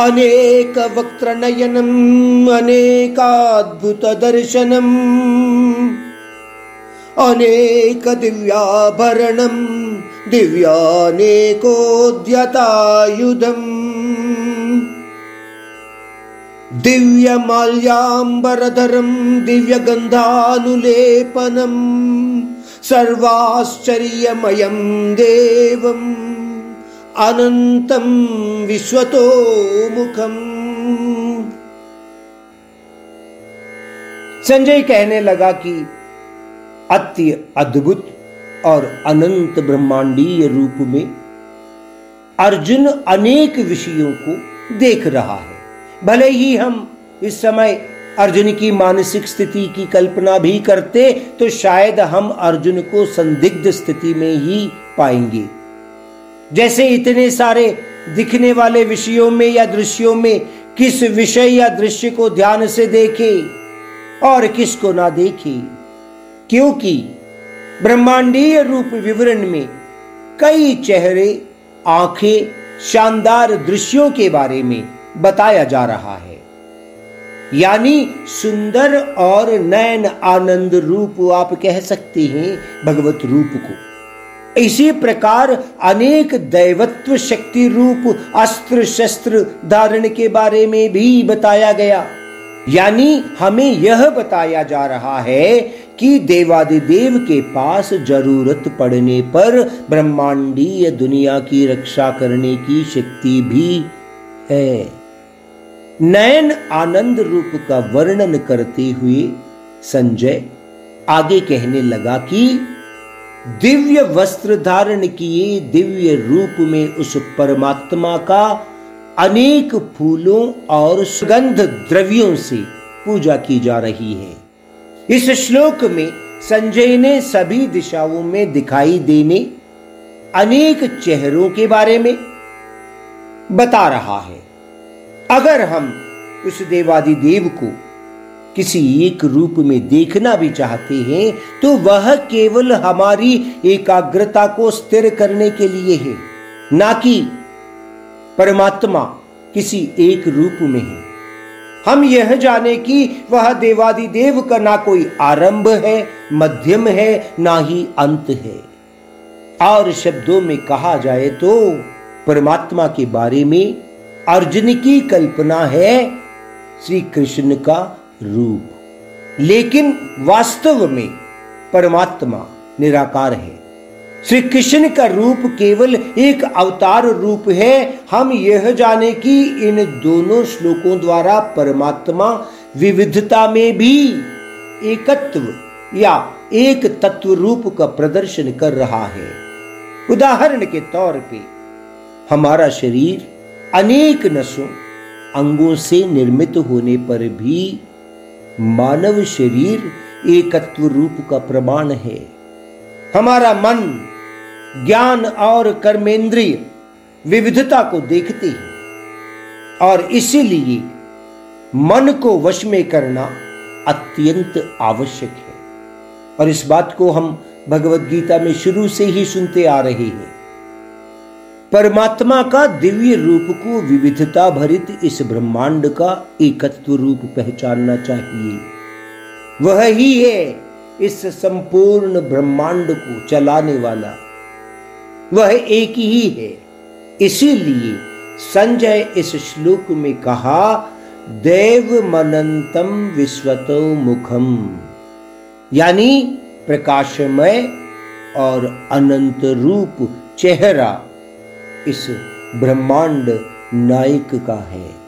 अनेकवक्त्रनयनम् अनेकाद्भुतदर्शनम् अनेकदिव्याभरणम् दिव्यानेकोद्यतायुधम्। दिव्यमाल्याम्बरधरम् दिव्यगन्धानुलेपनम् सर्वाश्चर्यमयम् देवम्। अनन्तं विश्वतोमुखम् संजय कहने लगा कि अत्य अद्भुत और अनंत ब्रह्मांडीय रूप में अर्जुन अनेक विषयों को देख रहा है। भले ही हम इस समय अर्जुन की मानसिक स्थिति की कल्पना भी करते तो शायद हम अर्जुन को संदिग्ध स्थिति में ही पाएँगे। जैसे इतने सारे दिखने वाले विषयों में या दृश्यों में किस विषय या दृश्य को ध्यान से देखे और किसको ना देखे। क्योंकि ब्रह्मांडीय रूप विवरण में कई चेहरे, आँखें, शानदार दृश्यों के बारे में बताया जा रहा है। यानी सुंदर और नयन आनंद रूप आप कह सकते हैं भगवत रूप को। इसी प्रकार अनेक दैवत्व शक्ति रूप अस्त्र शस्त्र धारण के बारे में भी बताया गया। यानी हमें यह बताया जा रहा है कि देवादिदेव के पास ज़रूरत पड़ने पर ब्रह्मांडीय दुनिया की रक्षा करने की शक्ति भी है। नयन आनंद रूप का वर्णन करते हुए संजय आगे कहने लगा कि दिव्य वस्त्र धारण किए दिव्य रूप में उस परमात्मा का अनेक फूलों और सुगंध द्रव्यों से पूजा की जा रही है। इस श्लोक में संजय ने सभी दिशाओं में दिखाई देने अनेक चेहरों के बारे में बता रहा है। अगर हम उस देवादि देव को किसी एक रूप में देखना भी चाहते हैं तो वह केवल हमारी एकाग्रता को स्थिर करने के लिए है। ना कि परमात्मा किसी एक रूप में है। हम यह जाने कि वह देवादिदेव का ना कोई आरंभ है, मध्यम है, ना ही अंत है। और शब्दों में कहा जाए तो परमात्मा के बारे में अर्जुन की कल्पना है श्री कृष्ण का रूप। लेकिन वास्तव में परमात्मा निराकार है। श्री कृष्ण का रूप केवल एक अवतार रूप है। हम यह जाने कि इन दोनों श्लोकों द्वारा परमात्मा विविधता में भी एकत्व या एक तत्व रूप का प्रदर्शन कर रहा है। उदाहरण के तौर पे हमारा शरीर अनेक नसों, अंगों से निर्मित होने पर भी मानव शरीर एकत्व रूप का प्रमाण है। हमारा मन, ज्ञान और कर्मेंद्रिय विविधता को देखते हैं और इसीलिए मन को वश में करना अत्यंत आवश्यक है। और इस बात को हम भगवत गीता में शुरू से ही सुनते आ रहे हैं। परमात्मा का दिव्य रूप को विविधता भरित इस ब्रह्मांड का एकत्व रूप पहचानना चाहिए। वह ही है इस संपूर्ण ब्रह्मांड को चलाने वाला। वह एक ही है, इसीलिए संजय इस श्लोक में कहा, देव मनंतम विश्वतो मुखम। यानी प्रकाशमय और अनंत रूप चेहरा। इस ब्रह्मांड नायक का है।